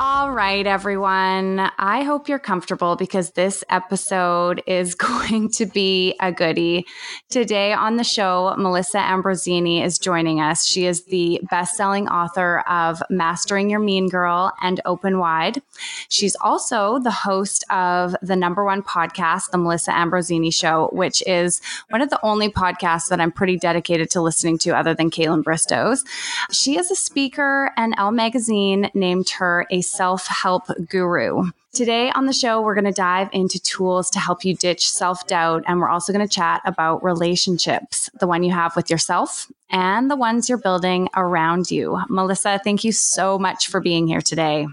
All right, everyone. I hope you're comfortable because this episode is going to be a goodie. Today on the show, Melissa Ambrosini is joining us. She is the best selling author of Mastering Your Mean Girl and Open Wide. She's also the host of the number one podcast, The Melissa Ambrosini Show, which is one of the only podcasts that I'm pretty dedicated to listening to other than Kaitlyn Bristowe's. She is a speaker, and Elle Magazine named her a self help guru. Today on the show, we're going to dive into tools to help you ditch self doubt. And we're also going to chat about relationships the one you have with yourself and the ones you're building around you. Melissa, thank you so much for being here today.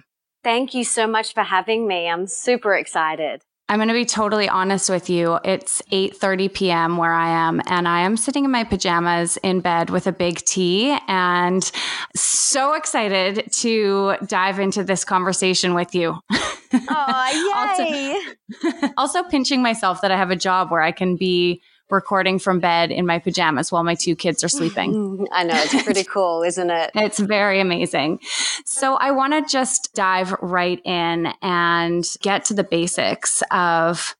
Thank you so much for having me. I'm super excited. I'm going to be totally honest with you. It's 8:30 p.m. where I am and I am sitting in my pajamas in bed with a big tea and so excited to dive into this conversation with you. Oh, yay. also, also pinching myself that I have a job where I can be recording from bed in my pajamas while my two kids are sleeping. I know, it's pretty cool, isn't it? It's very amazing. So, I want to just dive right in and get to the basics of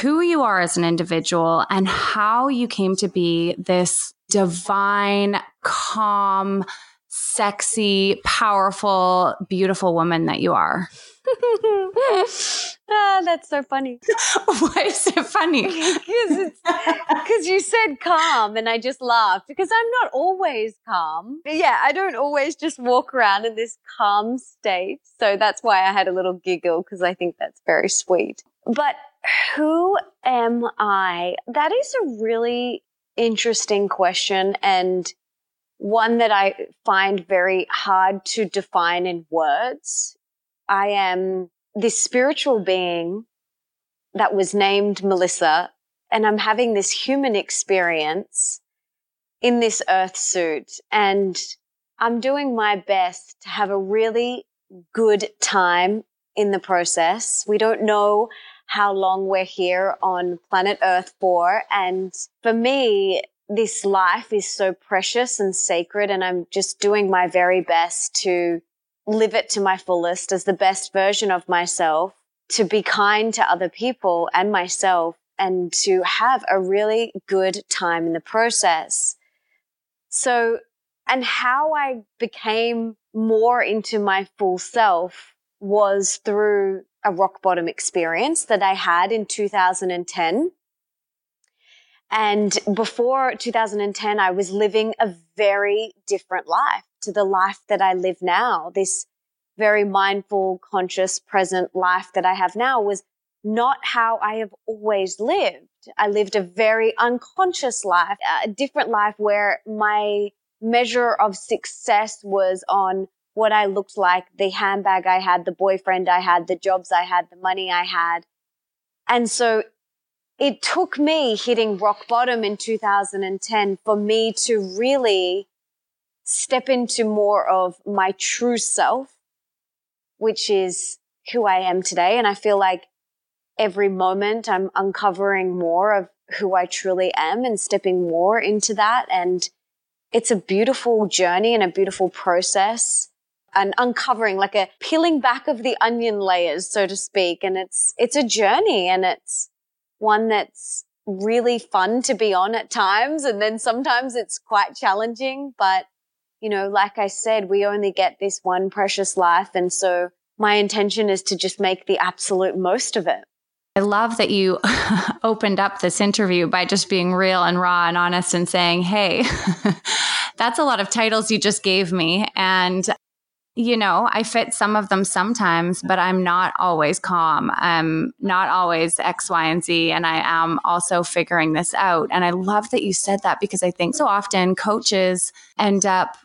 who you are as an individual and how you came to be this divine, calm, sexy, powerful, beautiful woman that you are. ah, that's so funny. Why is it funny? Because you said calm and I just laughed because I'm not always calm. Yeah, I don't always just walk around in this calm state. So that's why I had a little giggle because I think that's very sweet. But who am I? That is a really interesting question and one that I find very hard to define in words. I am this spiritual being that was named Melissa, and I'm having this human experience in this earth suit. And I'm doing my best to have a really good time in the process. We don't know how long we're here on planet Earth for. And for me, this life is so precious and sacred. And I'm just doing my very best to live it to my fullest as the best version of myself, to be kind to other people and myself, and to have a really good time in the process. So, and how I became more into my full self was through a rock bottom experience that I had in 2010. And before 2010, I was living a very different life to the life that I live now. This very mindful, conscious, present life that I have now was not how I have always lived. I lived a very unconscious life, a different life where my measure of success was on what I looked like, the handbag I had, the boyfriend I had, the jobs I had, the money I had. And so it took me hitting rock bottom in 2010 for me to really step into more of my true self, which is who I am today. And I feel like every moment I'm uncovering more of who I truly am and stepping more into that. And it's a beautiful journey and a beautiful process and uncovering like a peeling back of the onion layers, so to speak. And it's, it's a journey and it's one that's really fun to be on at times. And then sometimes it's quite challenging, but you know, like I said, we only get this one precious life. And so my intention is to just make the absolute most of it. I love that you opened up this interview by just being real and raw and honest and saying, Hey, that's a lot of titles you just gave me. And, you know, I fit some of them sometimes, but I'm not always calm. I'm not always X, Y, and Z. And I am also figuring this out. And I love that you said that because I think so often coaches end up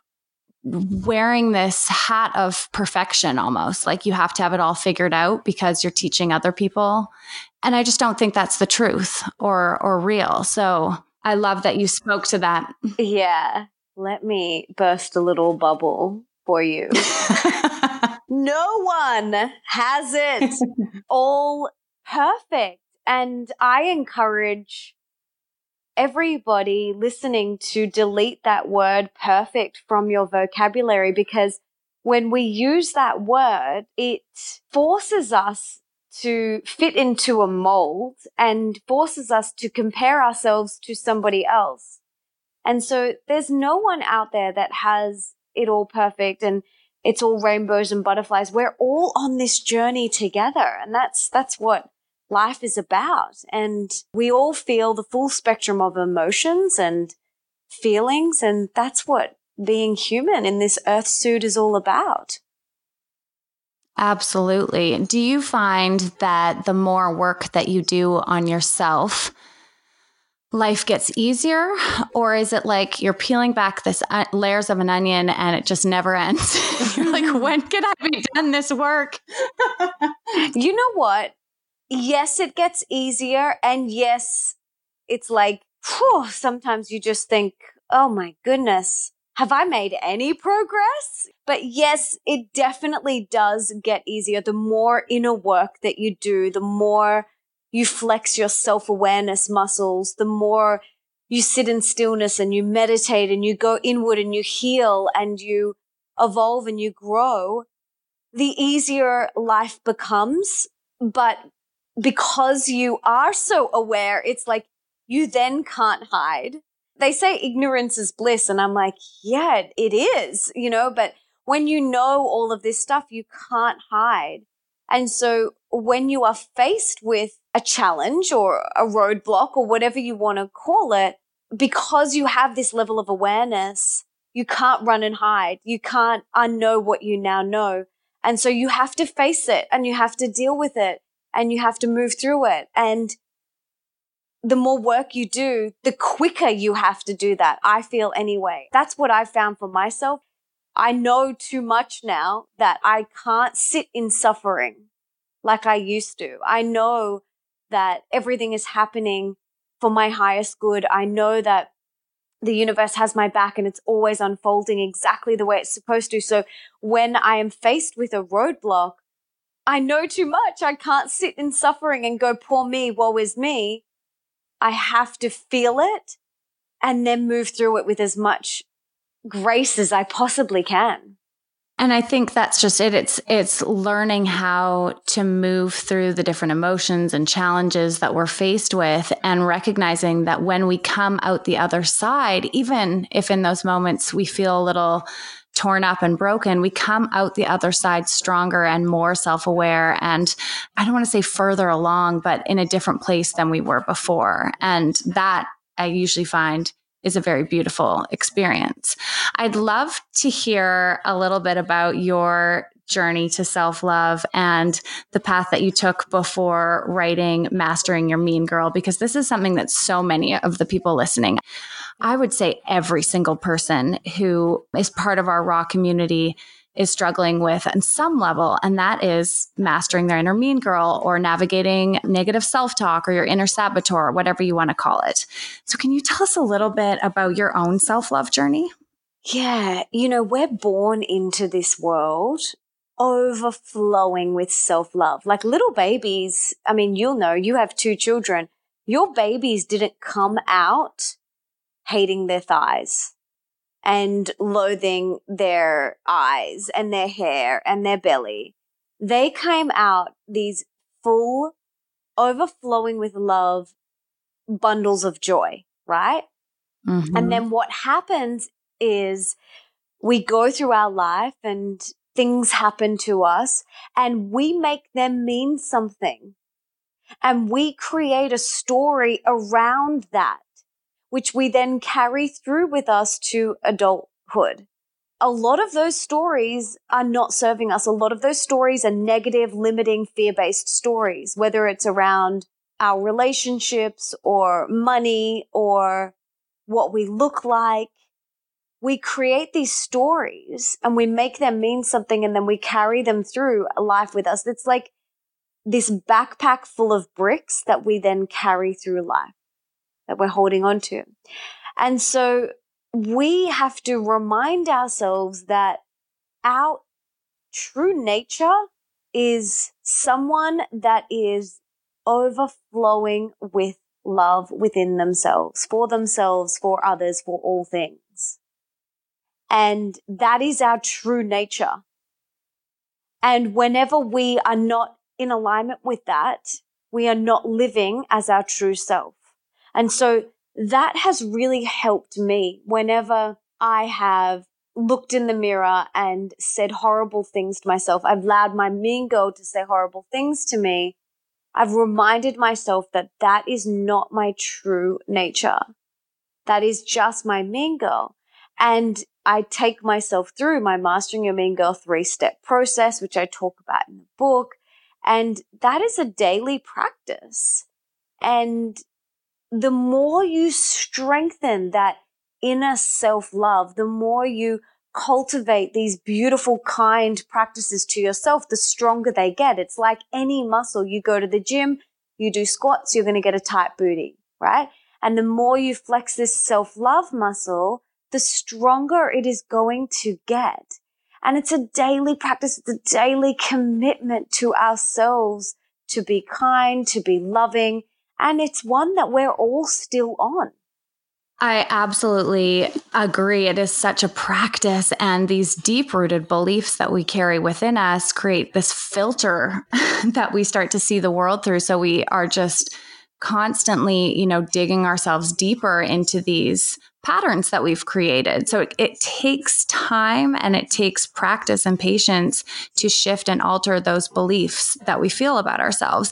wearing this hat of perfection almost like you have to have it all figured out because you're teaching other people and i just don't think that's the truth or or real so i love that you spoke to that yeah let me burst a little bubble for you no one has it all perfect and i encourage everybody listening to delete that word perfect from your vocabulary because when we use that word, it forces us to fit into a mold and forces us to compare ourselves to somebody else. And so there's no one out there that has it all perfect and it's all rainbows and butterflies. We're all on this journey together. And that's, that's what life is about. And we all feel the full spectrum of emotions and feelings. And that's what being human in this earth suit is all about. Absolutely. Do you find that the more work that you do on yourself, life gets easier? Or is it like you're peeling back this uh, layers of an onion and it just never ends? you're like, when can I be done this work? you know what? yes, it gets easier. And yes, it's like, whew, sometimes you just think, oh my goodness, have I made any progress? But yes, it definitely does get easier. The more inner work that you do, the more you flex your self awareness muscles, the more you sit in stillness and you meditate and you go inward and you heal and you evolve and you grow, the easier life becomes. But because you are so aware, it's like you then can't hide. They say ignorance is bliss. And I'm like, yeah, it is, you know, but when you know all of this stuff, you can't hide. And so when you are faced with a challenge or a roadblock or whatever you want to call it, because you have this level of awareness, you can't run and hide. You can't unknow what you now know. And so you have to face it and you have to deal with it and you have to move through it. And the more work you do, the quicker you have to do that. I feel anyway. That's what I've found for myself. I know too much now that I can't sit in suffering like I used to. I know that everything is happening for my highest good. I know that the universe has my back and it's always unfolding exactly the way it's supposed to. So when I am faced with a roadblock, I know too much. I can't sit in suffering and go, poor me, woe is me. I have to feel it and then move through it with as much grace as I possibly can. And I think that's just it. It's it's learning how to move through the different emotions and challenges that we're faced with and recognizing that when we come out the other side, even if in those moments we feel a little torn up and broken, we come out the other side stronger and more self aware. And I don't want to say further along, but in a different place than we were before. And that I usually find is a very beautiful experience. I'd love to hear a little bit about your journey to self love and the path that you took before writing Mastering Your Mean Girl, because this is something that so many of the people listening I would say every single person who is part of our raw community is struggling with on some level, and that is mastering their inner mean girl or navigating negative self talk or your inner saboteur, whatever you want to call it. So, can you tell us a little bit about your own self love journey? Yeah, you know, we're born into this world overflowing with self love. Like little babies, I mean, you'll know you have two children. Your babies didn't come out hating their thighs and loathing their eyes and their hair and their belly. They came out these full, overflowing with love bundles of joy, right? Mm-hmm. And then what happens is we go through our life and things happen to us and we make them mean something. And we create a story around that which we then carry through with us to adulthood. A lot of those stories are not serving us. A lot of those stories are negative, limiting, fear based stories, whether it's around our relationships or money or what we look like. we create these stories and we make them mean something and then we carry them through life with us. It's like this backpack full of bricks that we then carry through life that we're holding on to. And so we have to remind ourselves that our true nature is someone that is overflowing with love within themselves, for themselves, for others, for all things. And that is our true nature. And whenever we are not in alignment with that, we are not living as our true self. And so that has really helped me whenever I have looked in the mirror and said horrible things to myself. I've allowed my mean girl to say horrible things to me. I've reminded myself that that is not my true nature. That is just my mean girl. And I take myself through my Mastering Your Mean Girl three step process, which I talk about in the book. And that is a daily practice. And the more you strengthen that inner self love, the more you cultivate these beautiful, kind practices to yourself, the stronger they get. It's like any muscle. You go to the gym, you do squats, you're going to get a tight booty, right? And the more you flex this self love muscle, the stronger it is going to get. And it's a daily practice. It's a daily commitment to ourselves to be kind, to be loving. And it's one that we're all still on. I absolutely agree. It is such a practice, and these deep rooted beliefs that we carry within us create this filter that we start to see the world through. So we are just constantly, you know, digging ourselves deeper into these patterns that we've created. So it, it, takes time and it takes practice and patience to shift and alter those beliefs that we feel about ourselves.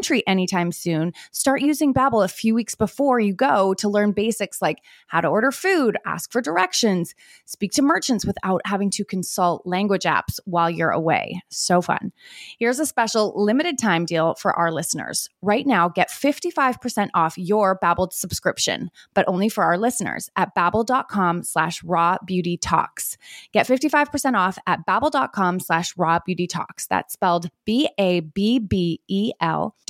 country anytime soon, start using Babbel a few weeks before you go to learn basics like how to order food, ask for directions, speak to merchants without having to consult language apps while you're away. So fun. Here's a special limited time deal for our listeners. Right now, get 55% off your Babbel subscription, but only for our listeners at babbel.com slash raw beauty talks. Get 55% off at babbel.com slash raw beauty talks. That's spelled B-A-B-B-E-L dot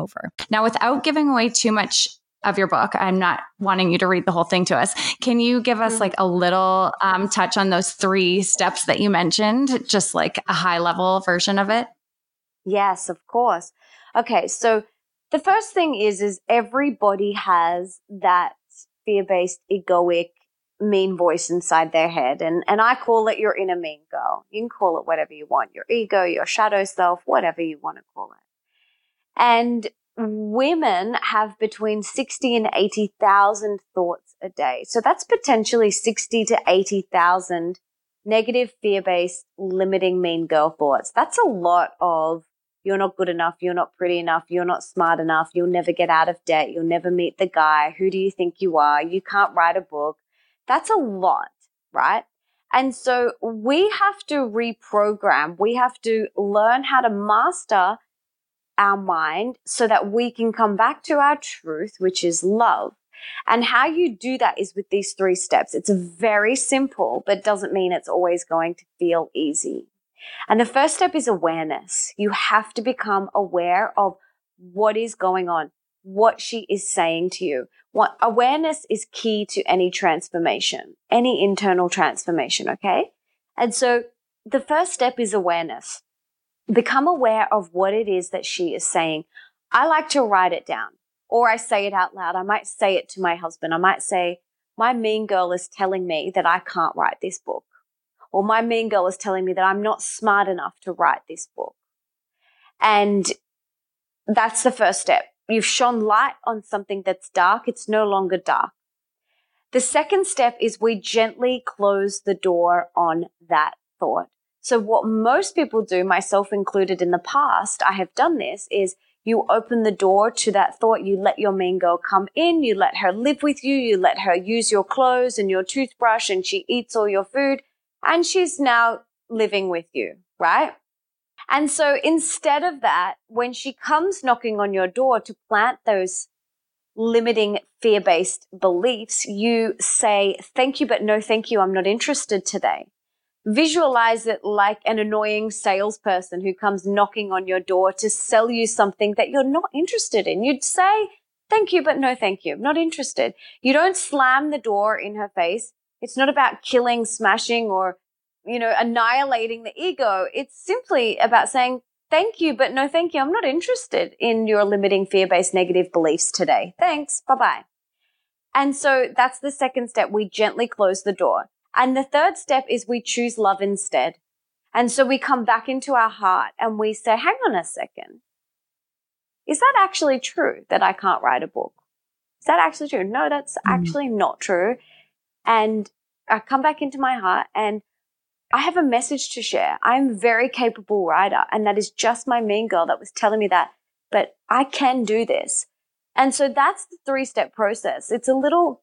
over. Now, without giving away too much of your book, I'm not wanting you to read the whole thing to us. Can you give us mm-hmm. like a little um, touch on those three steps that you mentioned, just like a high level version of it? Yes, of course. Okay, so the first thing is is everybody has that fear-based egoic mean voice inside their head and and I call it your inner mean girl. You can call it whatever you want, your ego, your shadow self, whatever you want to call it. And women have between 60 and 80,000 thoughts a day. So that's potentially 60 to 80,000 negative, fear based, limiting, mean girl thoughts. That's a lot of you're not good enough, you're not pretty enough, you're not smart enough, you'll never get out of debt, you'll never meet the guy, who do you think you are, you can't write a book. That's a lot, right? And so we have to reprogram, we have to learn how to master our mind so that we can come back to our truth, which is love. And how you do that is with these three steps. It's very simple, but doesn't mean it's always going to feel easy. And the first step is awareness. You have to become aware of what is going on, what she is saying to you. What awareness is key to any transformation, any internal transformation. Okay. And so the first step is awareness. Become aware of what it is that she is saying. I like to write it down or I say it out loud. I might say it to my husband. I might say, my mean girl is telling me that I can't write this book. Or my mean girl is telling me that I'm not smart enough to write this book. And that's the first step. You've shone light on something that's dark. It's no longer dark. The second step is we gently close the door on that thought. So what most people do, myself included in the past, I have done this is you open the door to that thought. You let your mean girl come in. You let her live with you. You let her use your clothes and your toothbrush and she eats all your food and she's now living with you, right? And so instead of that, when she comes knocking on your door to plant those limiting fear based beliefs, you say, thank you, but no thank you. I'm not interested today. Visualize it like an annoying salesperson who comes knocking on your door to sell you something that you're not interested in. You'd say, thank you, but no thank you. I'm not interested. You don't slam the door in her face. It's not about killing, smashing, or, you know, annihilating the ego. It's simply about saying, thank you, but no thank you. I'm not interested in your limiting fear based negative beliefs today. Thanks. Bye bye. And so that's the second step. We gently close the door. And the third step is we choose love instead. And so we come back into our heart and we say, hang on a second. Is that actually true that I can't write a book? Is that actually true? No, that's mm. actually not true. And I come back into my heart and I have a message to share. I'm a very capable writer and that is just my mean girl that was telling me that, but I can do this. And so that's the three step process. It's a little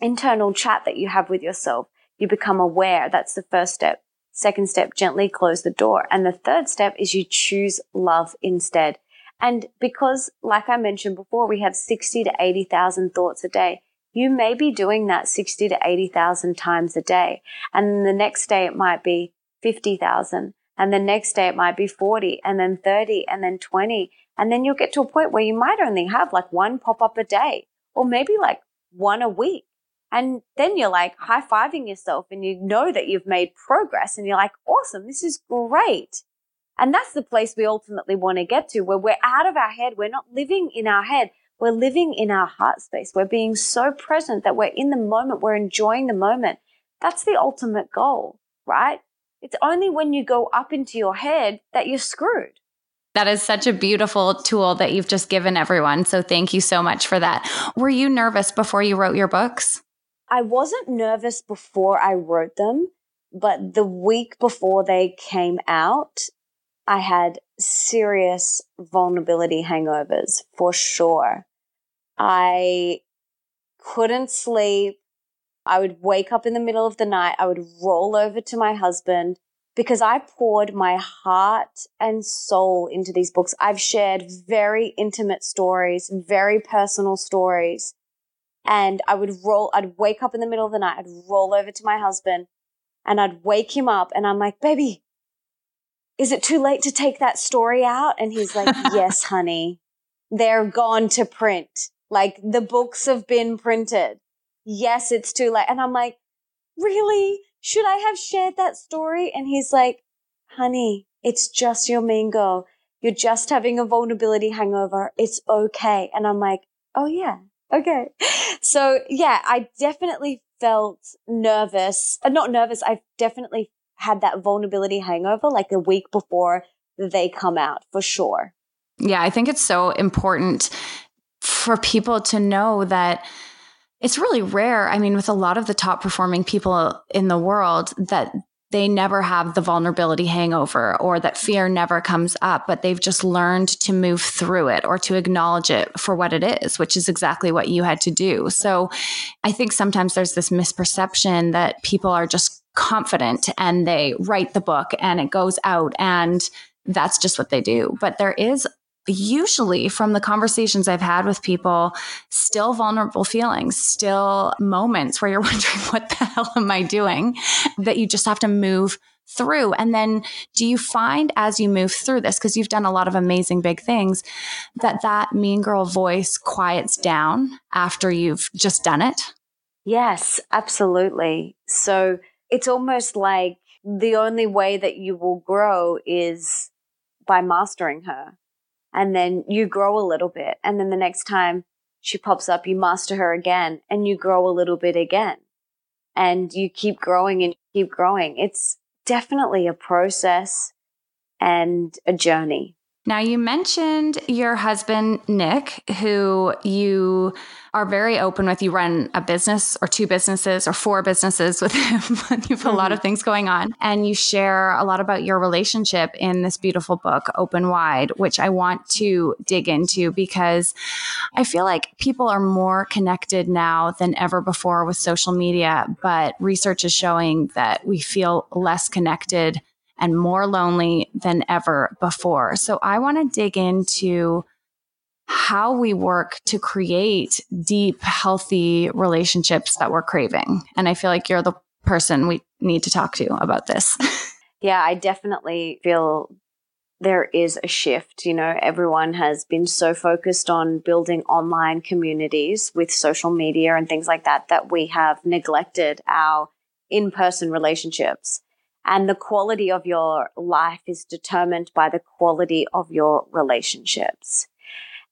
internal chat that you have with yourself you become aware. That's the first step. Second step, gently close the door. And the third step is you choose love instead. And because, like I mentioned before, we have 60 to 80,000 thoughts a day. You may be doing that 60 to 80,000 times a day. And the next day it might be 50,000. And the next day it might be 40 and then 30 and then 20. And then you'll get to a point where you might only have like one pop up a day or maybe like one a week. And then you're like high fiving yourself and you know that you've made progress and you're like, awesome, this is great. And that's the place we ultimately want to get to where we're out of our head. We're not living in our head. We're living in our heart space. We're being so present that we're in the moment. We're enjoying the moment. That's the ultimate goal, right? It's only when you go up into your head that you're screwed. That is such a beautiful tool that you've just given everyone. So thank you so much for that. Were you nervous before you wrote your books? I wasn't nervous before I wrote them, but the week before they came out, I had serious vulnerability hangovers for sure. I couldn't sleep. I would wake up in the middle of the night. I would roll over to my husband because I poured my heart and soul into these books. I've shared very intimate stories, very personal stories and I would roll, I'd wake up in the middle of the night, I'd roll over to my husband and I'd wake him up and I'm like, baby, is it too late to take that story out? And he's like, yes, honey, they're gone to print. Like the books have been printed. Yes, it's too late. And I'm like, really? Should I have shared that story? And he's like, honey, it's just your mean girl. You're just having a vulnerability hangover. It's okay. And I'm like, oh yeah, okay. So yeah, I definitely felt nervous. Uh, not nervous. I've definitely had that vulnerability hangover like a week before they come out for sure. Yeah, I think it's so important for people to know that it's really rare. I mean, with a lot of the top performing people in the world, that they never have the vulnerability hangover or that fear never comes up, but they've just learned to move through it or to acknowledge it for what it is, which is exactly what you had to do. So I think sometimes there's this misperception that people are just confident and they write the book and it goes out and that's just what they do. But there is usually from the conversations I've had with people, still vulnerable feelings, still moments where you're wondering, what the hell am I doing? That you just have to move through. And then do you find as you move through this, because you've done a lot of amazing big things, that that mean girl voice quiets down after you've just done it? Yes, absolutely. So it's almost like the only way that you will grow is by mastering her and then you grow a little bit. And then the next time she pops up, you master her again and you grow a little bit again. And you keep growing and keep growing. It's definitely a process and a journey. Now, you mentioned your husband, Nick, who you are very open with. You run a business or two businesses or four businesses with him. you have a lot of mm-hmm. things going on. And you share a lot about your relationship in this beautiful book, Open Wide, which I want to dig into because I feel like people are more connected now than ever before with social media. But research is showing that we feel less connected and more lonely than ever before. So I want to dig into how we work to create deep, healthy relationships that we're craving. And I feel like you're the person we need to talk to about this. yeah, I definitely feel there is a shift. You know, everyone has been so focused on building online communities with social media and things like that that we have neglected our in person relationships. And the quality of your life is determined by the quality of your relationships.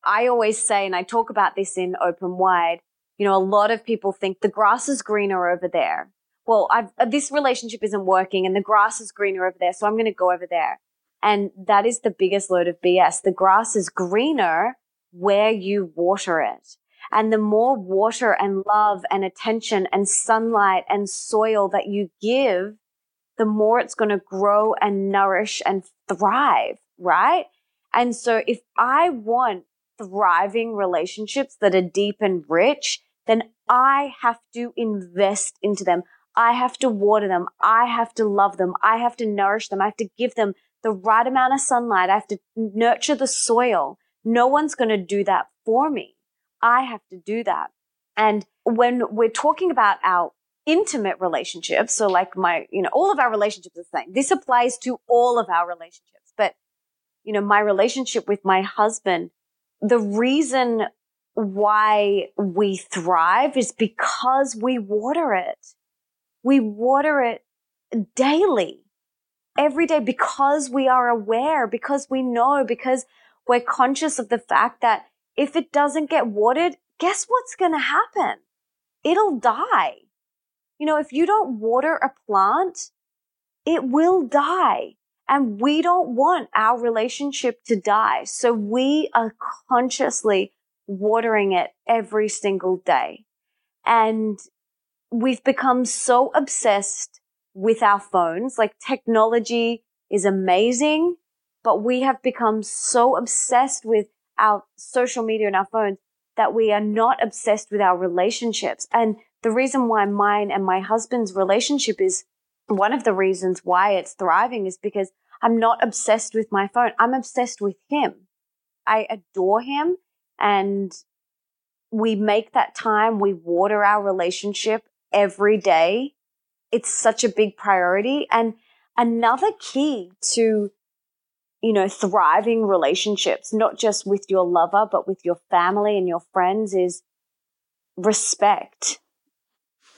I always say, and I talk about this in Open Wide, you know, a lot of people think the grass is greener over there. Well, I've, uh, this relationship isn't working and the grass is greener over there. So I'm going to go over there. And that is the biggest load of BS. The grass is greener where you water it. And the more water and love and attention and sunlight and soil that you give, the more it's going to grow and nourish and thrive, right? And so if I want thriving relationships that are deep and rich, then I have to invest into them. I have to water them. I have to love them. I have to nourish them. I have to give them the right amount of sunlight. I have to nurture the soil. No one's going to do that for me. I have to do that. And when we're talking about our intimate relationships. So like my, you know, all of our relationships are the same. This applies to all of our relationships. But, you know, my relationship with my husband, the reason why we thrive is because we water it. We water it daily, every day because we are aware, because we know, because we're conscious of the fact that if it doesn't get watered, guess what's going to happen? It'll die. You know, if you don't water a plant, it will die. And we don't want our relationship to die. So we are consciously watering it every single day. And we've become so obsessed with our phones. Like technology is amazing, but we have become so obsessed with our social media and our phones that we are not obsessed with our relationships. And the reason why mine and my husband's relationship is one of the reasons why it's thriving is because I'm not obsessed with my phone. I'm obsessed with him. I adore him and we make that time. We water our relationship every day. It's such a big priority. And another key to, you know, thriving relationships, not just with your lover, but with your family and your friends is respect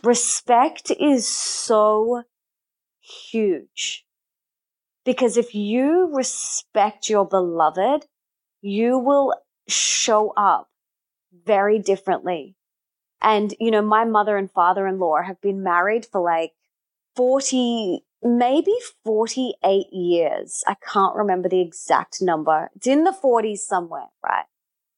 respect is so huge because if you respect your beloved, you will show up very differently. And, you know, my mother and father in law have been married for like 40 maybe 48 years. I can't remember the exact number. It's in the 40s somewhere, right?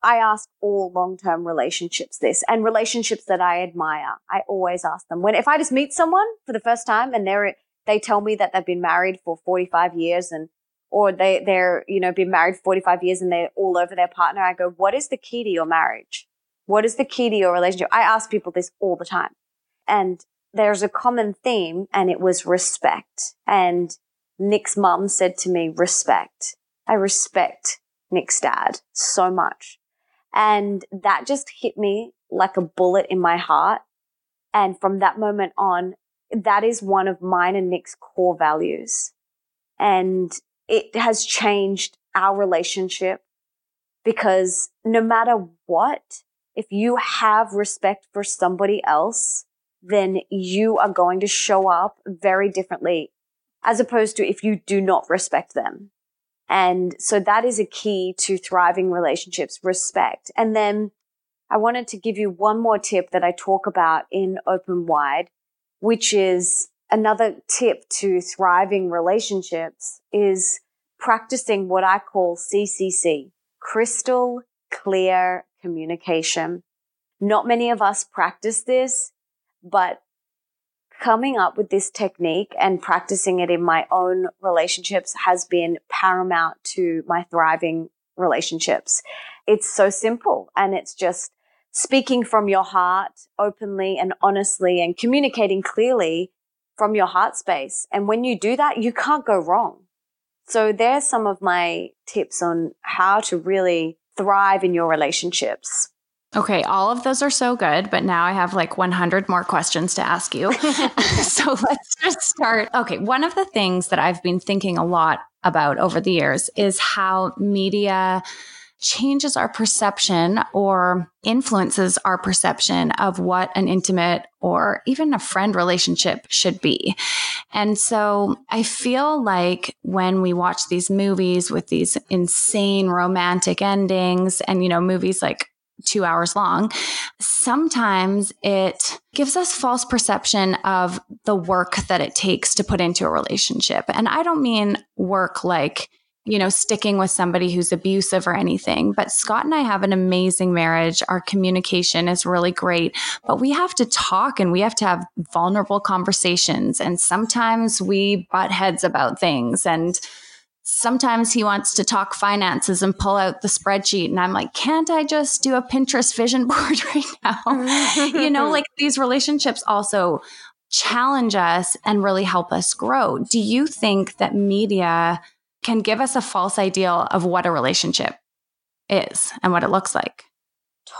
I ask all long-term relationships this and relationships that I admire. I always ask them when, if I just meet someone for the first time and they're, they tell me that they've been married for 45 years and, or they, they're, you know, been married 45 years and they're all over their partner. I go, what is the key to your marriage? What is the key to your relationship? I ask people this all the time. And there's a common theme and it was respect. And Nick's mum said to me, respect. I respect Nick's dad so much. And that just hit me like a bullet in my heart. And from that moment on, that is one of mine and Nick's core values. And it has changed our relationship because no matter what, if you have respect for somebody else, then you are going to show up very differently as opposed to if you do not respect them. And so that is a key to thriving relationships, respect. And then I wanted to give you one more tip that I talk about in Open Wide, which is another tip to thriving relationships is practicing what I call CCC, crystal clear communication. Not many of us practice this, but coming up with this technique and practicing it in my own relationships has been paramount to my thriving relationships. It's so simple and it's just speaking from your heart openly and honestly and communicating clearly from your heart space. And when you do that, you can't go wrong. So there's some of my tips on how to really thrive in your relationships. Okay, all of those are so good, but now I have like 100 more questions to ask you. so let's just start. Okay, one of the things that I've been thinking a lot about over the years is how media changes our perception or influences our perception of what an intimate or even a friend relationship should be. And so I feel like when we watch these movies with these insane romantic endings and, you know, movies like two hours long, sometimes it gives us false perception of the work that it takes to put into a relationship. And I don't mean work like, you know, sticking with somebody who's abusive or anything. But Scott and I have an amazing marriage. Our communication is really great, but we have to talk and we have to have vulnerable conversations. And sometimes we butt heads about things and sometimes he wants to talk finances and pull out the spreadsheet and i'm like can't i just do a pinterest vision board right now? You know like these relationships also challenge us and really help us grow. Do you think that media can give us a false ideal of what a relationship is and what it looks like?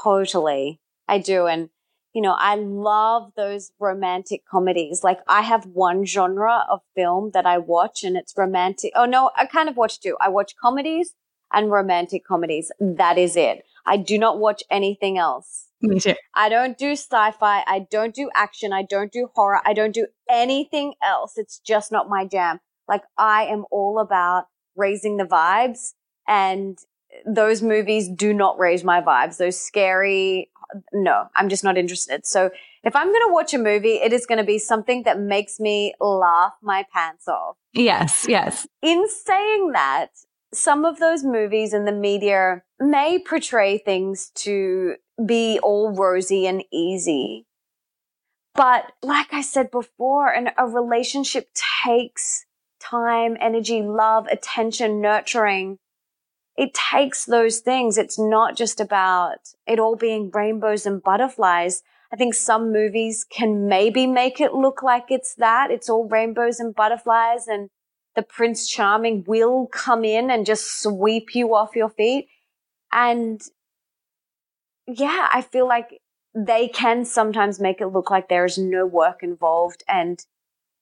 Totally. I do and you know, I love those romantic comedies. Like I have one genre of film that I watch and it's romantic. Oh no, I kind of watch two. I watch comedies and romantic comedies. That is it. I do not watch anything else. Me too. I don't do sci-fi. I don't do action. I don't do horror. I don't do anything else. It's just not my jam. Like I am all about raising the vibes and those movies do not raise my vibes. Those scary, no, I'm just not interested. So if I'm going to watch a movie, it is going to be something that makes me laugh my pants off. Yes, yes. In saying that, some of those movies and the media may portray things to be all rosy and easy. But like I said before, and a relationship takes time, energy, love, attention, nurturing it takes those things. It's not just about it all being rainbows and butterflies. I think some movies can maybe make it look like it's that. It's all rainbows and butterflies and the Prince Charming will come in and just sweep you off your feet. And yeah, I feel like they can sometimes make it look like there is no work involved and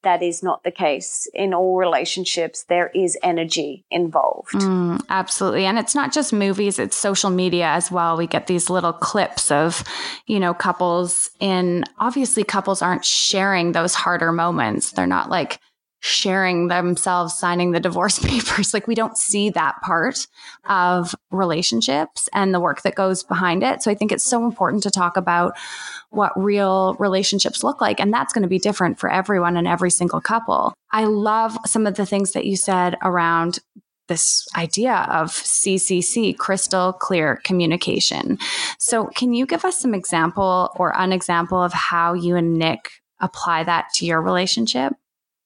that is not the case in all relationships. There is energy involved. Mm, absolutely. And it's not just movies, it's social media as well. We get these little clips of, you know, couples in obviously couples aren't sharing those harder moments. They're not like sharing themselves signing the divorce papers. Like we don't see that part of relationships and the work that goes behind it. So I think it's so important to talk about what real relationships look like. And that's going to be different for everyone and every single couple. I love some of the things that you said around this idea of CCC, crystal clear communication. So, can you give us some example or an example of how you and Nick apply that to your relationship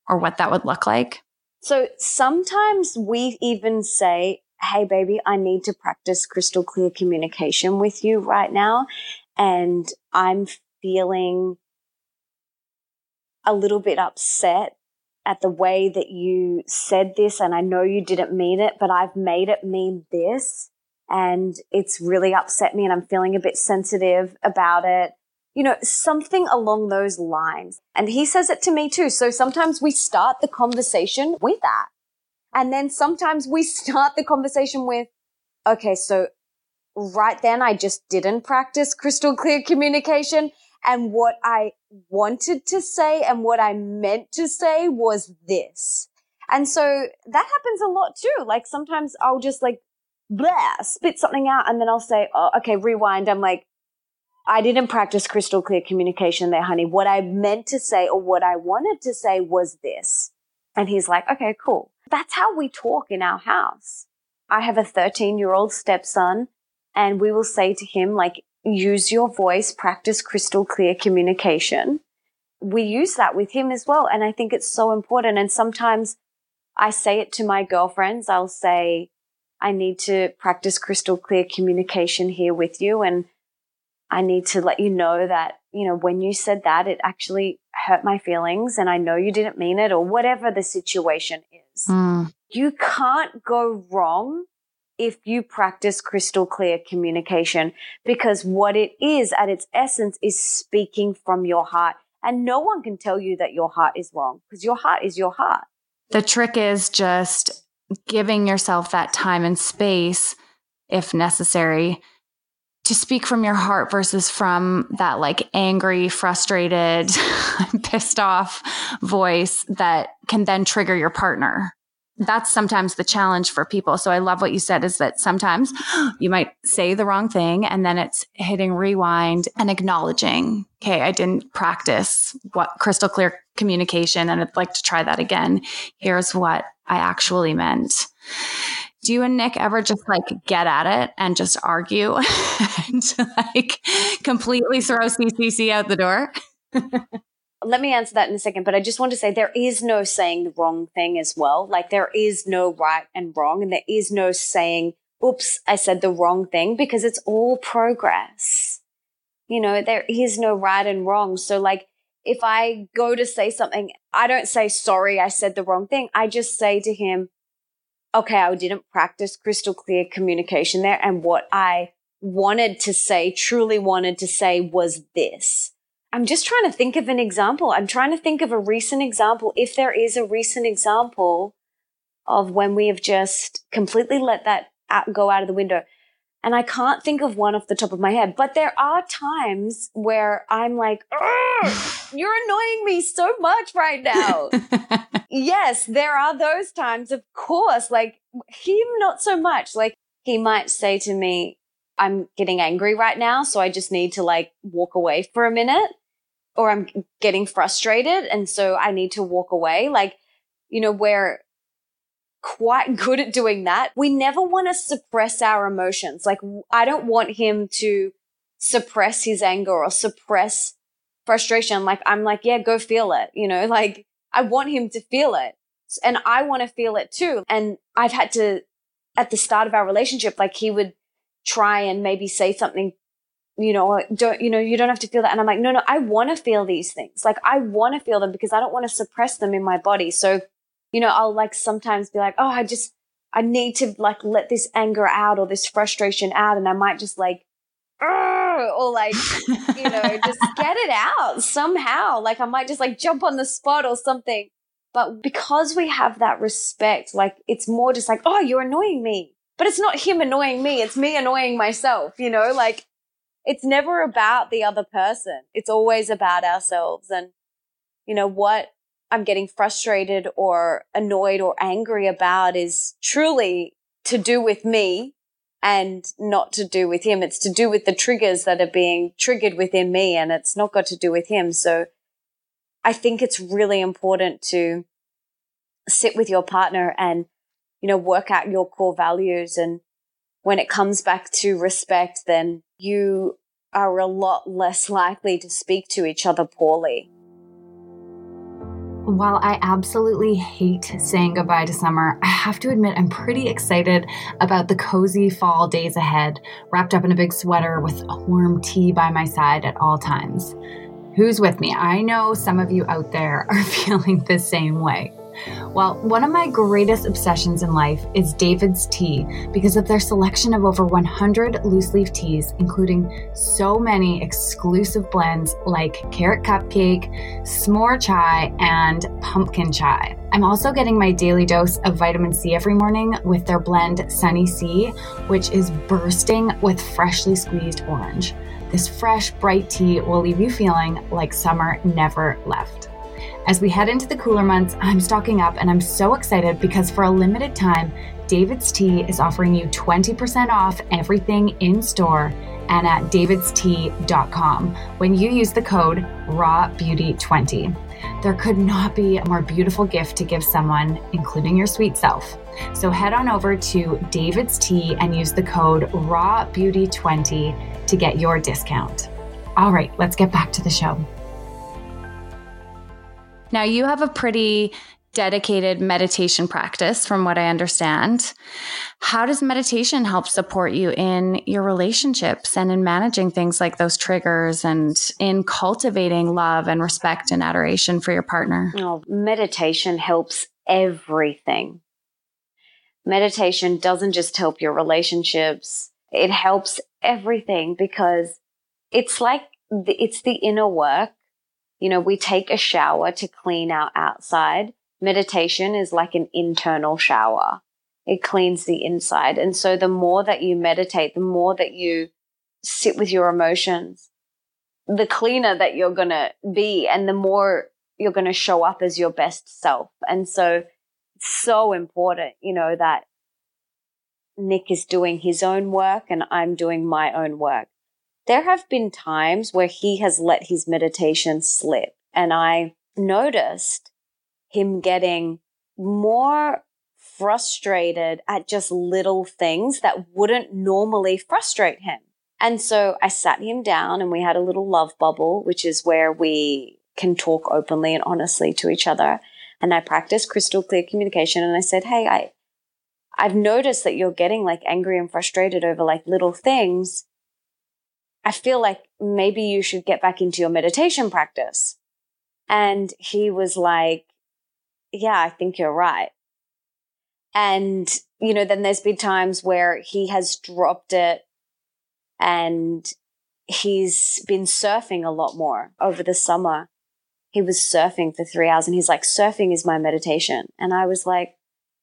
or what that would look like? So, sometimes we even say, Hey, baby, I need to practice crystal clear communication with you right now. And I'm feeling a little bit upset at the way that you said this and I know you didn't mean it, but I've made it mean this and it's really upset me and I'm feeling a bit sensitive about it. You know, something along those lines. And he says it to me too. So sometimes we start the conversation with that. And then sometimes we start the conversation with, okay, so right then I just didn't practice crystal clear communication and what I wanted to say and what I meant to say was this. And so that happens a lot too. Like sometimes I'll just like blah, spit something out and then I'll say, oh, okay, rewind. I'm like, I didn't practice crystal clear communication there, honey. What I meant to say or what I wanted to say was this. And he's like, okay, cool. That's how we talk in our house. I have a 13 year old stepson and we will say to him, like, use your voice, practice crystal clear communication. We use that with him as well. And I think it's so important. And sometimes I say it to my girlfriends. I'll say, I need to practice crystal clear communication here with you. And I need to let you know that, you know, when you said that, it actually hurt my feelings and I know you didn't mean it or whatever the situation is. Mm. You can't go wrong if you practice crystal clear communication because what it is at its essence is speaking from your heart. And no one can tell you that your heart is wrong because your heart is your heart. The trick is just giving yourself that time and space, if necessary, to speak from your heart versus from that like angry, frustrated, pissed off voice that can then trigger your partner that's sometimes the challenge for people. So I love what you said is that sometimes you might say the wrong thing and then it's hitting rewind and acknowledging, okay, I didn't practice what crystal clear communication and I'd like to try that again. Here's what I actually meant. Do you and Nick ever just like get at it and just argue and like completely throw CCC out the door? let me answer that in a second, but I just want to say there is no saying the wrong thing as well. Like there is no right and wrong, and there is no saying, oops, I said the wrong thing because it's all progress. You know, there is no right and wrong. So like if I go to say something, I don't say, sorry, I said the wrong thing. I just say to him, okay, I didn't practice crystal clear communication there. And what I wanted to say, truly wanted to say was this. I'm just trying to think of an example. I'm trying to think of a recent example, if there is a recent example of when we have just completely let that go out of the window. And I can't think of one off the top of my head, but there are times where I'm like, you're annoying me so much right now. yes, there are those times, of course, like him, not so much. Like he might say to me, I'm getting angry right now, so I just need to like walk away for a minute or I'm getting frustrated and so I need to walk away. Like, you know, we're quite good at doing that. We never want to suppress our emotions. Like, I don't want him to suppress his anger or suppress frustration. Like, I'm like, yeah, go feel it. You know, like I want him to feel it and I want to feel it too. And I've had to, at the start of our relationship, like he would try and maybe say something you know, don't, you know, you don't have to feel that. And I'm like, no, no, I want to feel these things. Like, I want to feel them because I don't want to suppress them in my body. So, you know, I'll like sometimes be like, oh, I just, I need to like let this anger out or this frustration out. And I might just like, or like, you know, just get it out somehow. Like, I might just like jump on the spot or something. But because we have that respect, like, it's more just like, oh, you're annoying me. But it's not him annoying me. It's me annoying myself, you know, like, it's never about the other person. It's always about ourselves and, you know, what I'm getting frustrated or annoyed or angry about is truly to do with me and not to do with him. It's to do with the triggers that are being triggered within me and it's not got to do with him. So I think it's really important to sit with your partner and, you know, work out your core values. And when it comes back to respect, then you are a lot less likely to speak to each other poorly. While I absolutely hate saying goodbye to summer, I have to admit I'm pretty excited about the cozy fall days ahead, wrapped up in a big sweater with a warm tea by my side at all times. Who's with me? I know some of you out there are feeling the same way. Well, one of my greatest obsessions in life is David's Tea because of their selection of over 100 loose leaf teas, including so many exclusive blends like carrot cupcake, s'more chai, and pumpkin chai. I'm also getting my daily dose of vitamin C every morning with their blend Sunny C, which is bursting with freshly squeezed orange. This fresh, bright tea will leave you feeling like summer never left. As we head into the cooler months, I'm stocking up and I'm so excited because for a limited time, David's Tea is offering you 20% off everything in store and at davidstea.com when you use the code RAWBEAUTY20. There could not be a more beautiful gift to give someone, including your sweet self. So head on over to David's Tea and use the code RAWBEAUTY20 to get your discount. All right, let's get back to the show. Now, you have a pretty dedicated meditation practice, from what I understand. How does meditation help support you in your relationships and in managing things like those triggers and in cultivating love and respect and adoration for your partner? Oh, meditation helps everything. Meditation doesn't just help your relationships, it helps everything because it's like the, it's the inner work you know, we take a shower to clean our outside. Meditation is like an internal shower. It cleans the inside. And so the more that you meditate, the more that you sit with your emotions, the cleaner that you're going to be and the more you're going to show up as your best self. And so it's so important, you know, that Nick is doing his own work and I'm doing my own work there have been times where he has let his meditation slip. And I noticed him getting more frustrated at just little things that wouldn't normally frustrate him. And so I sat him down and we had a little love bubble, which is where we can talk openly and honestly to each other. And I practiced crystal clear communication and I said, Hey, I, I've noticed that you're getting like angry and frustrated over like little things. I feel like maybe you should get back into your meditation practice. And he was like, yeah, I think you're right. And, you know, then there's been times where he has dropped it and he's been surfing a lot more over the summer. He was surfing for three hours and he's like, surfing is my meditation. And I was like,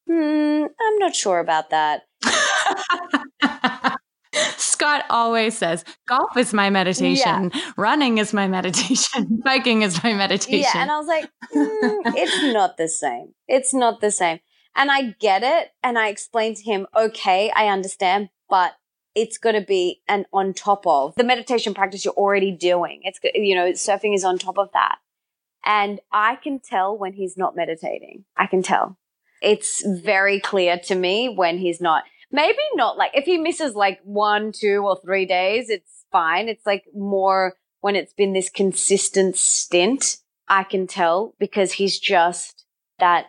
hmm, I'm not sure about that. Scott always says, golf is my meditation, yeah. running is my meditation, biking is my meditation. Yeah. And I was like, mm, it's not the same. It's not the same. And I get it. And I explained to him, okay, I understand, but it's going to be an on top of the meditation practice you're already doing. It's, you know, surfing is on top of that. And I can tell when he's not meditating. I can tell. It's very clear to me when he's not maybe not like if he misses like one, two, or three days, it's fine. It's like more when it's been this consistent stint, I can tell because he's just that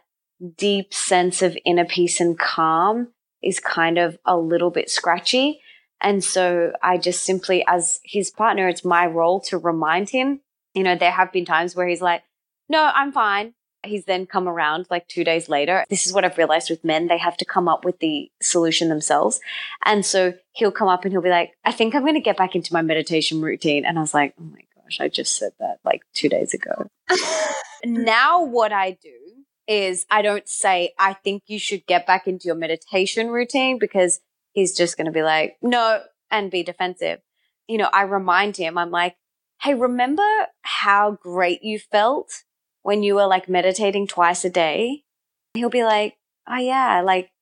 deep sense of inner peace and calm is kind of a little bit scratchy. And so I just simply, as his partner, it's my role to remind him. You know, there have been times where he's like, no, I'm fine. He's then come around like two days later. This is what I've realized with men. They have to come up with the solution themselves. And so he'll come up and he'll be like, I think I'm going to get back into my meditation routine. And I was like, oh my gosh, I just said that like two days ago. now what I do is I don't say, I think you should get back into your meditation routine because he's just going to be like, no, and be defensive. You know, I remind him, I'm like, hey, remember how great you felt when you were like meditating twice a day? He'll be like, oh yeah, like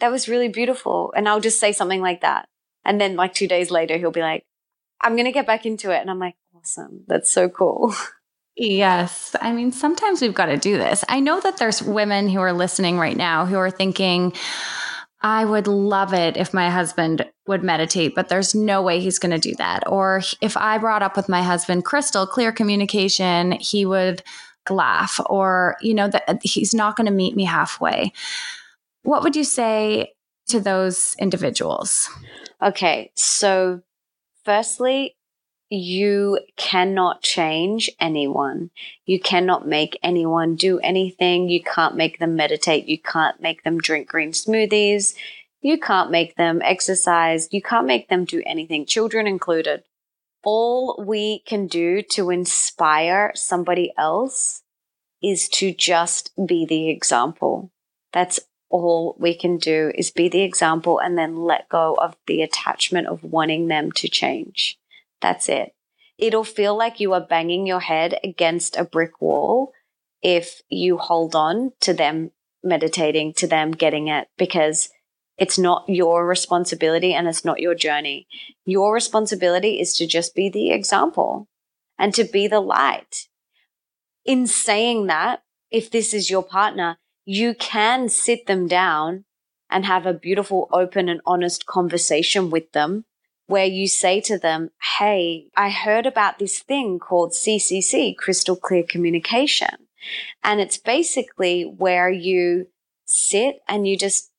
that was really beautiful. And I'll just say something like that. And then like two days later, he'll be like, I'm going to get back into it. And I'm like, awesome. That's so cool. Yes. I mean, sometimes we've got to do this. I know that there's women who are listening right now who are thinking, I would love it if my husband would meditate, but there's no way he's going to do that. Or if I brought up with my husband, crystal clear communication, he would laugh, or, you know, that he's not going to meet me halfway. What would you say to those individuals? Okay. So, firstly, you cannot change anyone. You cannot make anyone do anything. You can't make them meditate. You can't make them drink green smoothies. You can't make them exercise. You can't make them do anything, children included. All we can do to inspire somebody else is to just be the example. That's all we can do is be the example and then let go of the attachment of wanting them to change. That's it. It'll feel like you are banging your head against a brick wall if you hold on to them meditating, to them getting it, because it's not your responsibility and it's not your journey. Your responsibility is to just be the example and to be the light. In saying that, if this is your partner, you can sit them down and have a beautiful, open and honest conversation with them where you say to them, Hey, I heard about this thing called CCC, crystal clear communication. And it's basically where you sit and you just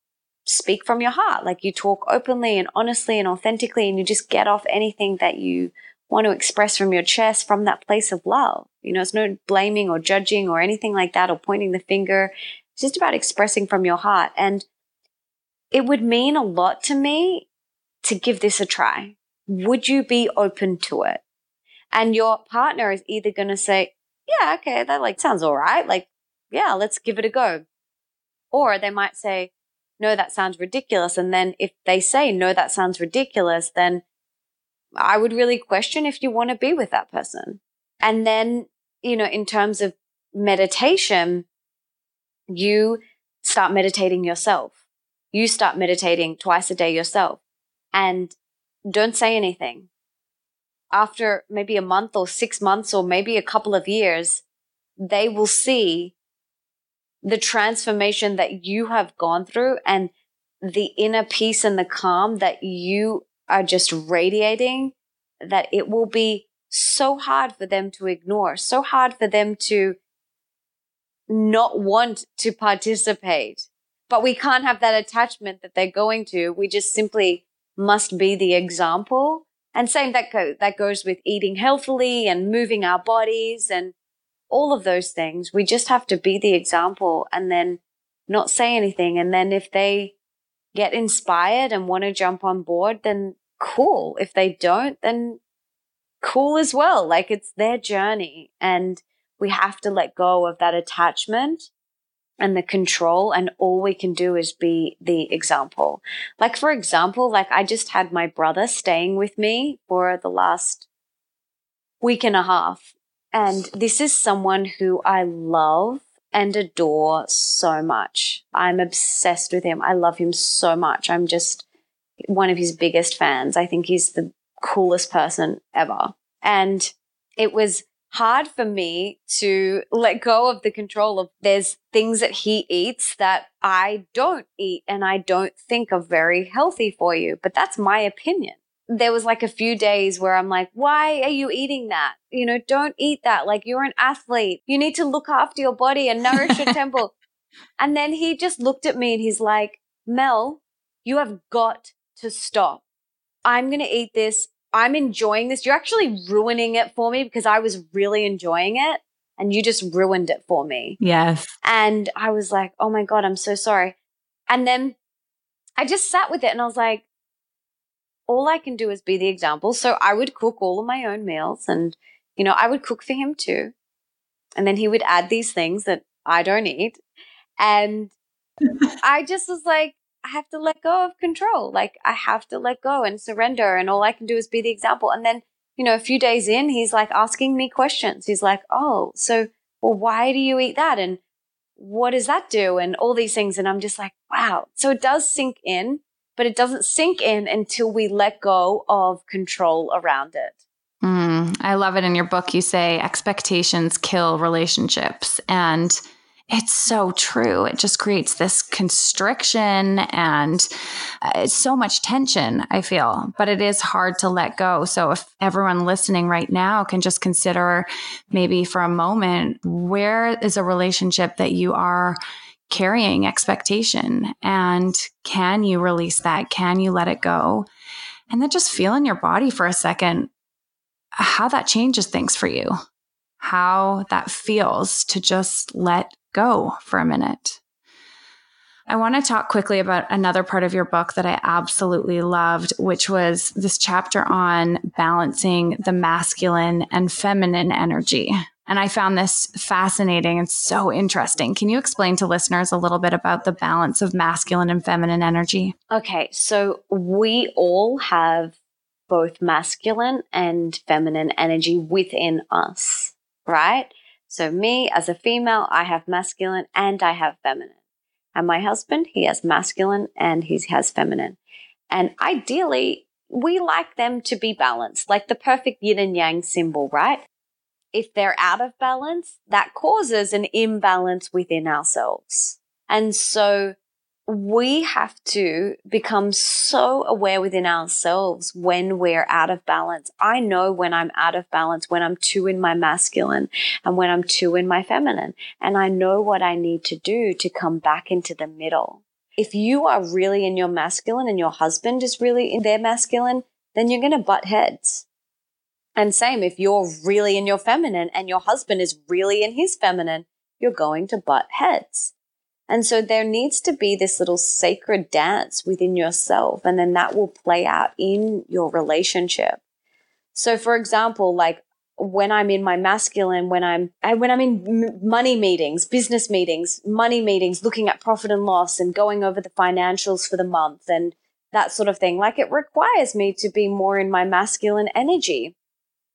speak from your heart. Like you talk openly and honestly and authentically, and you just get off anything that you want to express from your chest from that place of love. You know, it's no blaming or judging or anything like that or pointing the finger. It's just about expressing from your heart. And it would mean a lot to me to give this a try? Would you be open to it? And your partner is either going to say, yeah, okay, that like sounds all right. Like, yeah, let's give it a go. Or they might say, no, that sounds ridiculous. And then if they say, no, that sounds ridiculous, then I would really question if you want to be with that person. And then, you know, in terms of meditation, you start meditating yourself. You start meditating twice a day yourself and don't say anything. After maybe a month or six months or maybe a couple of years, they will see the transformation that you have gone through and the inner peace and the calm that you are just radiating that it will be so hard for them to ignore, so hard for them to not want to participate. But we can't have that attachment that they're going to. We just simply must be the example. And same that go, that goes with eating healthily and moving our bodies and all of those things. We just have to be the example and then not say anything. And then if they get inspired and want to jump on board, then cool. If they don't, then cool as well. Like it's their journey and we have to let go of that attachment and the control and all we can do is be the example. Like for example, like I just had my brother staying with me for the last week and a half. And this is someone who I love and adore so much. I'm obsessed with him. I love him so much. I'm just one of his biggest fans. I think he's the coolest person ever. And it was hard for me to let go of the control of there's things that he eats that I don't eat and I don't think are very healthy for you. But that's my opinion. There was like a few days where I'm like, why are you eating that? You know, don't eat that. Like you're an athlete. You need to look after your body and nourish your temple. And then he just looked at me and he's like, Mel, you have got to stop. I'm going to eat this I'm enjoying this. You're actually ruining it for me because I was really enjoying it and you just ruined it for me. Yes. And I was like, oh my God, I'm so sorry. And then I just sat with it and I was like, all I can do is be the example. So I would cook all of my own meals and, you know, I would cook for him too. And then he would add these things that I don't eat. And I just was like, I have to let go of control. Like I have to let go and surrender. And all I can do is be the example. And then, you know, a few days in, he's like asking me questions. He's like, Oh, so well, why do you eat that? And what does that do? And all these things. And I'm just like, wow. So it does sink in, but it doesn't sink in until we let go of control around it. Mm, I love it. In your book, you say expectations kill relationships. And it's so true. It just creates this constriction and uh, so much tension, I feel, but it is hard to let go. So if everyone listening right now can just consider maybe for a moment, where is a relationship that you are carrying expectation and can you release that? Can you let it go? And then just feel in your body for a second how that changes things for you, how that feels to just let go for a minute. I want to talk quickly about another part of your book that I absolutely loved, which was this chapter on balancing the masculine and feminine energy. And I found this fascinating and so interesting. Can you explain to listeners a little bit about the balance of masculine and feminine energy? Okay, so we all have both masculine and feminine energy within us, right? So, me as a female, I have masculine and I have feminine. And my husband, he has masculine and he has feminine. And ideally, we like them to be balanced, like the perfect yin and yang symbol, right? If they're out of balance, that causes an imbalance within ourselves. And so we have to become so aware within ourselves when we're out of balance. I know when I'm out of balance, when I'm too in my masculine and when I'm too in my feminine. And I know what I need to do to come back into the middle. If you are really in your masculine and your husband is really in their masculine, then you're going to butt heads. And same, if you're really in your feminine and your husband is really in his feminine, you're going to butt heads. And so there needs to be this little sacred dance within yourself, and then that will play out in your relationship. So, for example, like when I'm in my masculine, when I'm when I'm in money meetings, business meetings, money meetings, looking at profit and loss and going over the financials for the month and that sort of thing, like it requires me to be more in my masculine energy.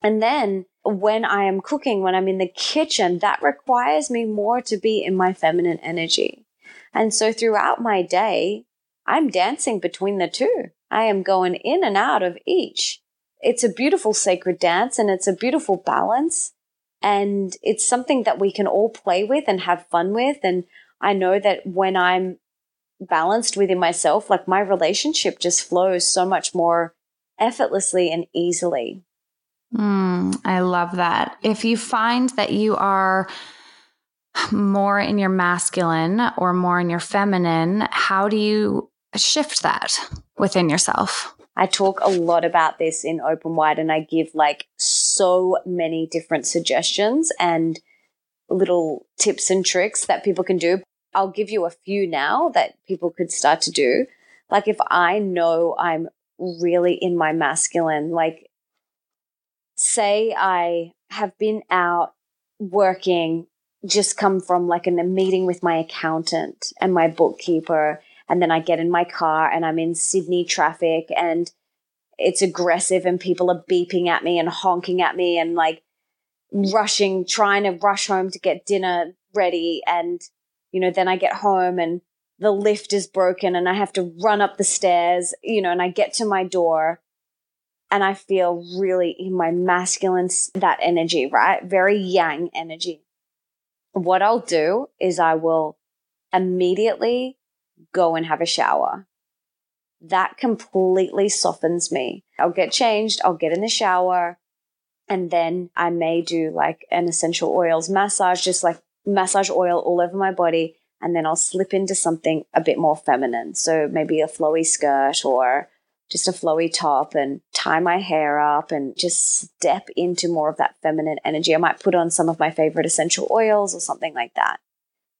And then when I am cooking, when I'm in the kitchen, that requires me more to be in my feminine energy. And so throughout my day, I'm dancing between the two. I am going in and out of each. It's a beautiful sacred dance and it's a beautiful balance. And it's something that we can all play with and have fun with. And I know that when I'm balanced within myself, like my relationship just flows so much more effortlessly and easily. Mm, I love that. If you find that you are more in your masculine or more in your feminine, how do you shift that within yourself? I talk a lot about this in Open Wide and I give like so many different suggestions and little tips and tricks that people can do. I'll give you a few now that people could start to do. Like if I know I'm really in my masculine, like say I have been out working just come from like in a meeting with my accountant and my bookkeeper. And then I get in my car and I'm in Sydney traffic and it's aggressive and people are beeping at me and honking at me and like rushing, trying to rush home to get dinner ready. And, you know, then I get home and the lift is broken and I have to run up the stairs, you know, and I get to my door and I feel really in my masculine, that energy, right? Very yang energy what I'll do is I will immediately go and have a shower. That completely softens me. I'll get changed, I'll get in the shower, and then I may do like an essential oils massage, just like massage oil all over my body. And then I'll slip into something a bit more feminine. So maybe a flowy skirt or just a flowy top and tie my hair up and just step into more of that feminine energy. I might put on some of my favorite essential oils or something like that.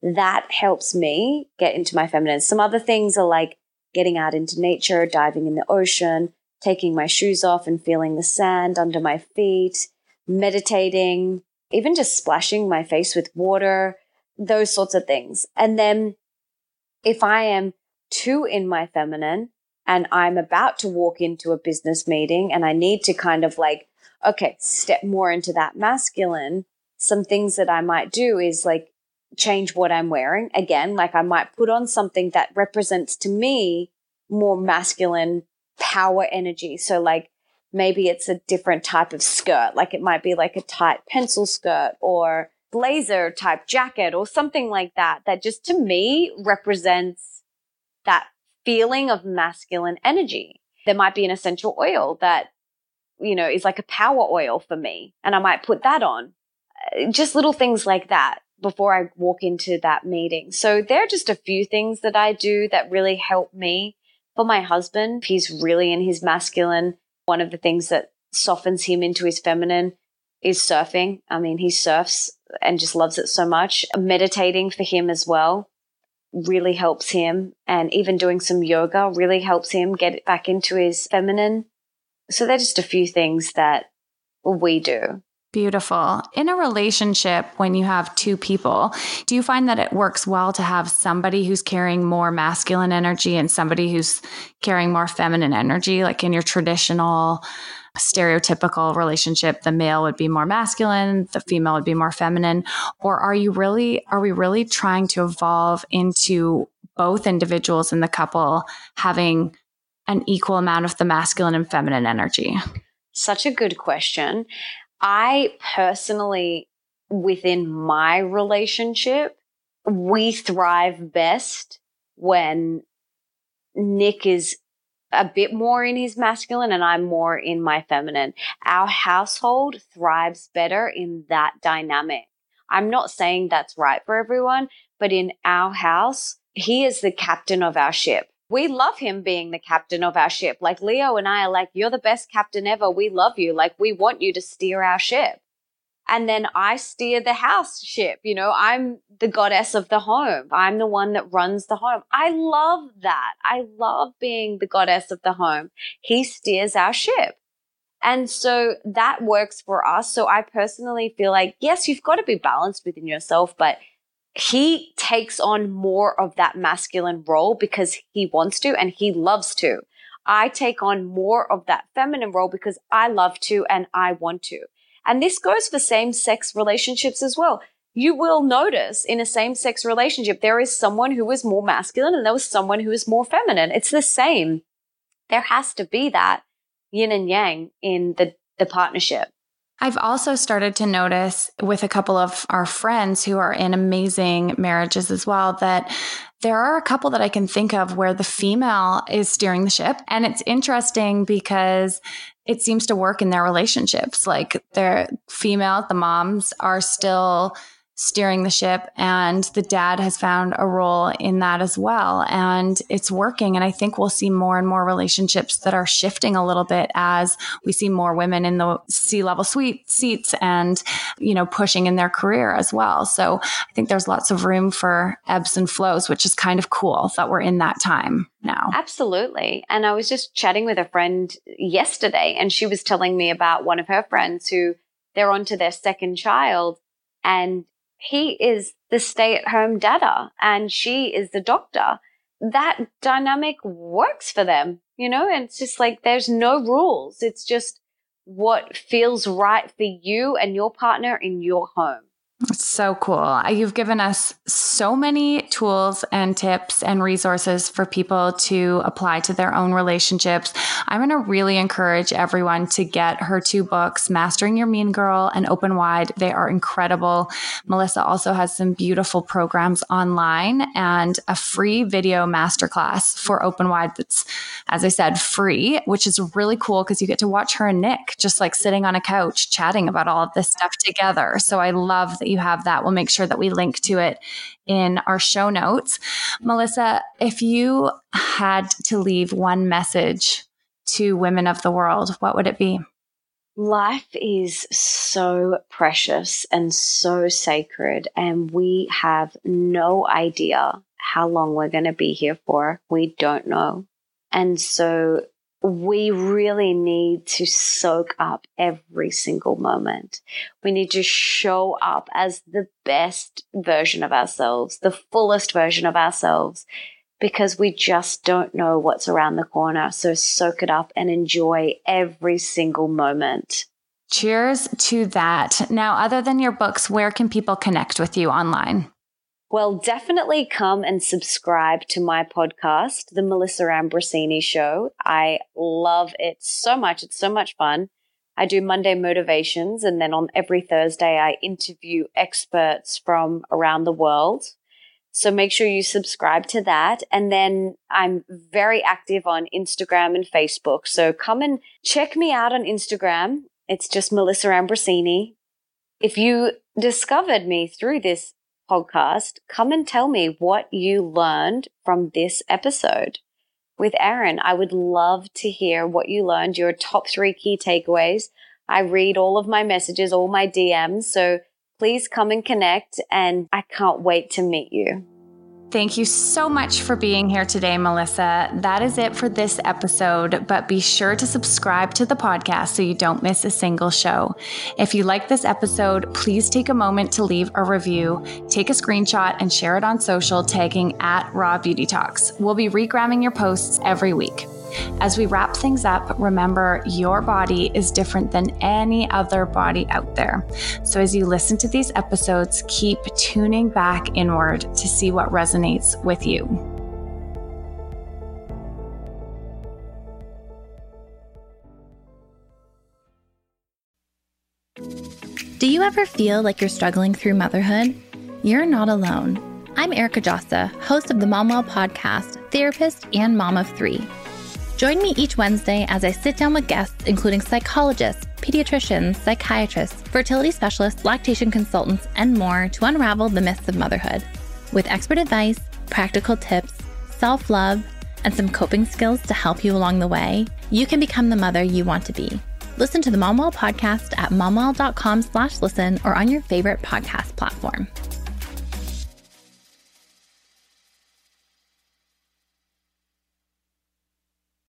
That helps me get into my feminine. Some other things are like getting out into nature, diving in the ocean, taking my shoes off and feeling the sand under my feet, meditating, even just splashing my face with water, those sorts of things. And then if I am too in my feminine, and I'm about to walk into a business meeting and I need to kind of like, okay, step more into that masculine some things that I might do is like change what I'm wearing. Again, like I might put on something that represents to me more masculine power energy. So like maybe it's a different type of skirt. Like it might be like a tight pencil skirt or blazer type jacket or something like that, that just to me represents that feeling of masculine energy. There might be an essential oil that, you know, is like a power oil for me and I might put that on. Uh, just little things like that before I walk into that meeting. So there are just a few things that I do that really help me. For my husband, he's really in his masculine. One of the things that softens him into his feminine is surfing. I mean, he surfs and just loves it so much. Meditating for him as well really helps him. And even doing some yoga really helps him get back into his feminine. So they're just a few things that we do. Beautiful. In a relationship, when you have two people, do you find that it works well to have somebody who's carrying more masculine energy and somebody who's carrying more feminine energy? Like in your traditional stereotypical relationship, the male would be more masculine, the female would be more feminine? Or are you really, are we really trying to evolve into both individuals in the couple having an equal amount of the masculine and feminine energy? Such a good question. I personally, within my relationship, we thrive best when Nick is a bit more in his masculine and I'm more in my feminine. Our household thrives better in that dynamic. I'm not saying that's right for everyone, but in our house, he is the captain of our ship we love him being the captain of our ship. Like Leo and I are like, you're the best captain ever. We love you. Like we want you to steer our ship. And then I steer the house ship. You know, I'm the goddess of the home. I'm the one that runs the home. I love that. I love being the goddess of the home. He steers our ship. And so that works for us. So I personally feel like, yes, you've got to be balanced within yourself, but he takes on more of that masculine role because he wants to and he loves to. I take on more of that feminine role because I love to and I want to. And this goes for same sex relationships as well. You will notice in a same sex relationship, there is someone who is more masculine and there was someone who is more feminine. It's the same. There has to be that yin and yang in the, the partnership. I've also started to notice with a couple of our friends who are in amazing marriages as well that there are a couple that I can think of where the female is steering the ship. And it's interesting because it seems to work in their relationships. Like their female, the moms are still steering the ship and the dad has found a role in that as well. And it's working and i think we'll see more and more relationships that are shifting a little bit as we see more women in the C-level suite seats and you know pushing in their career as well. So i think there's lots of room for ebbs and flows which is kind of cool that we're in that time now. Absolutely. And i was just chatting with a friend yesterday and she was telling me about one of her friends who they're on to their second child and he is the stay at home dada and she is the doctor. That dynamic works for them, you know, and it's just like there's no rules. It's just what feels right for you and your partner in your home. So cool. You've given us so many tools and tips and resources for people to apply to their own relationships. I'm going to really encourage everyone to get her two books, Mastering Your Mean Girl and Open Wide. They are incredible. Melissa also has some beautiful programs online and a free video masterclass for Open Wide that's, as I said, free, which is really cool because you get to watch her and Nick just like sitting on a couch chatting about all of this stuff together. So I love that you have that. We'll make sure that we link to it in our show notes. Melissa, if you had to leave one message to women of the world, what would it be? Life is so precious and so sacred, and we have no idea how long we're going to be here for. We don't know. And so we really need to soak up every single moment. We need to show up as the best version of ourselves, the fullest version of ourselves, because we just don't know what's around the corner. So soak it up and enjoy every single moment. Cheers to that. Now, other than your books, where can people connect with you online? Well, definitely come and subscribe to my podcast, The Melissa Ambrosini Show. I love it so much. It's so much fun. I do Monday motivations, and then on every Thursday, I interview experts from around the world. So make sure you subscribe to that. And then I'm very active on Instagram and Facebook. So come and check me out on Instagram. It's just Melissa Ambrosini. If you discovered me through this podcast, come and tell me what you learned from this episode with Erin, I would love to hear what you learned, your top three key takeaways. I read all of my messages, all my DMs. So please come and connect, and I can't wait to meet you. Thank you so much for being here today, Melissa. That is it for this episode, but be sure to subscribe to the podcast so you don't miss a single show. If you like this episode, please take a moment to leave a review, take a screenshot, and share it on social, tagging at Raw Beauty Talks. We'll be regramming your posts every week. As we wrap things up, remember your body is different than any other body out there. So as you listen to these episodes, keep tuning back inward to see what resonates with you. Do you ever feel like you're struggling through motherhood? You're not alone. I'm Erica Djossa, host of the Momwell podcast, therapist, and mom of three. Join me each Wednesday as I sit down with guests, including psychologists, pediatricians, psychiatrists, fertility specialists, lactation consultants, and more to unravel the myths of motherhood. With expert advice, practical tips, self love, and some coping skills to help you along the way, you can become the mother you want to be. Listen to the Momwell podcast at momwell.com slash listen or on your favorite podcast platform.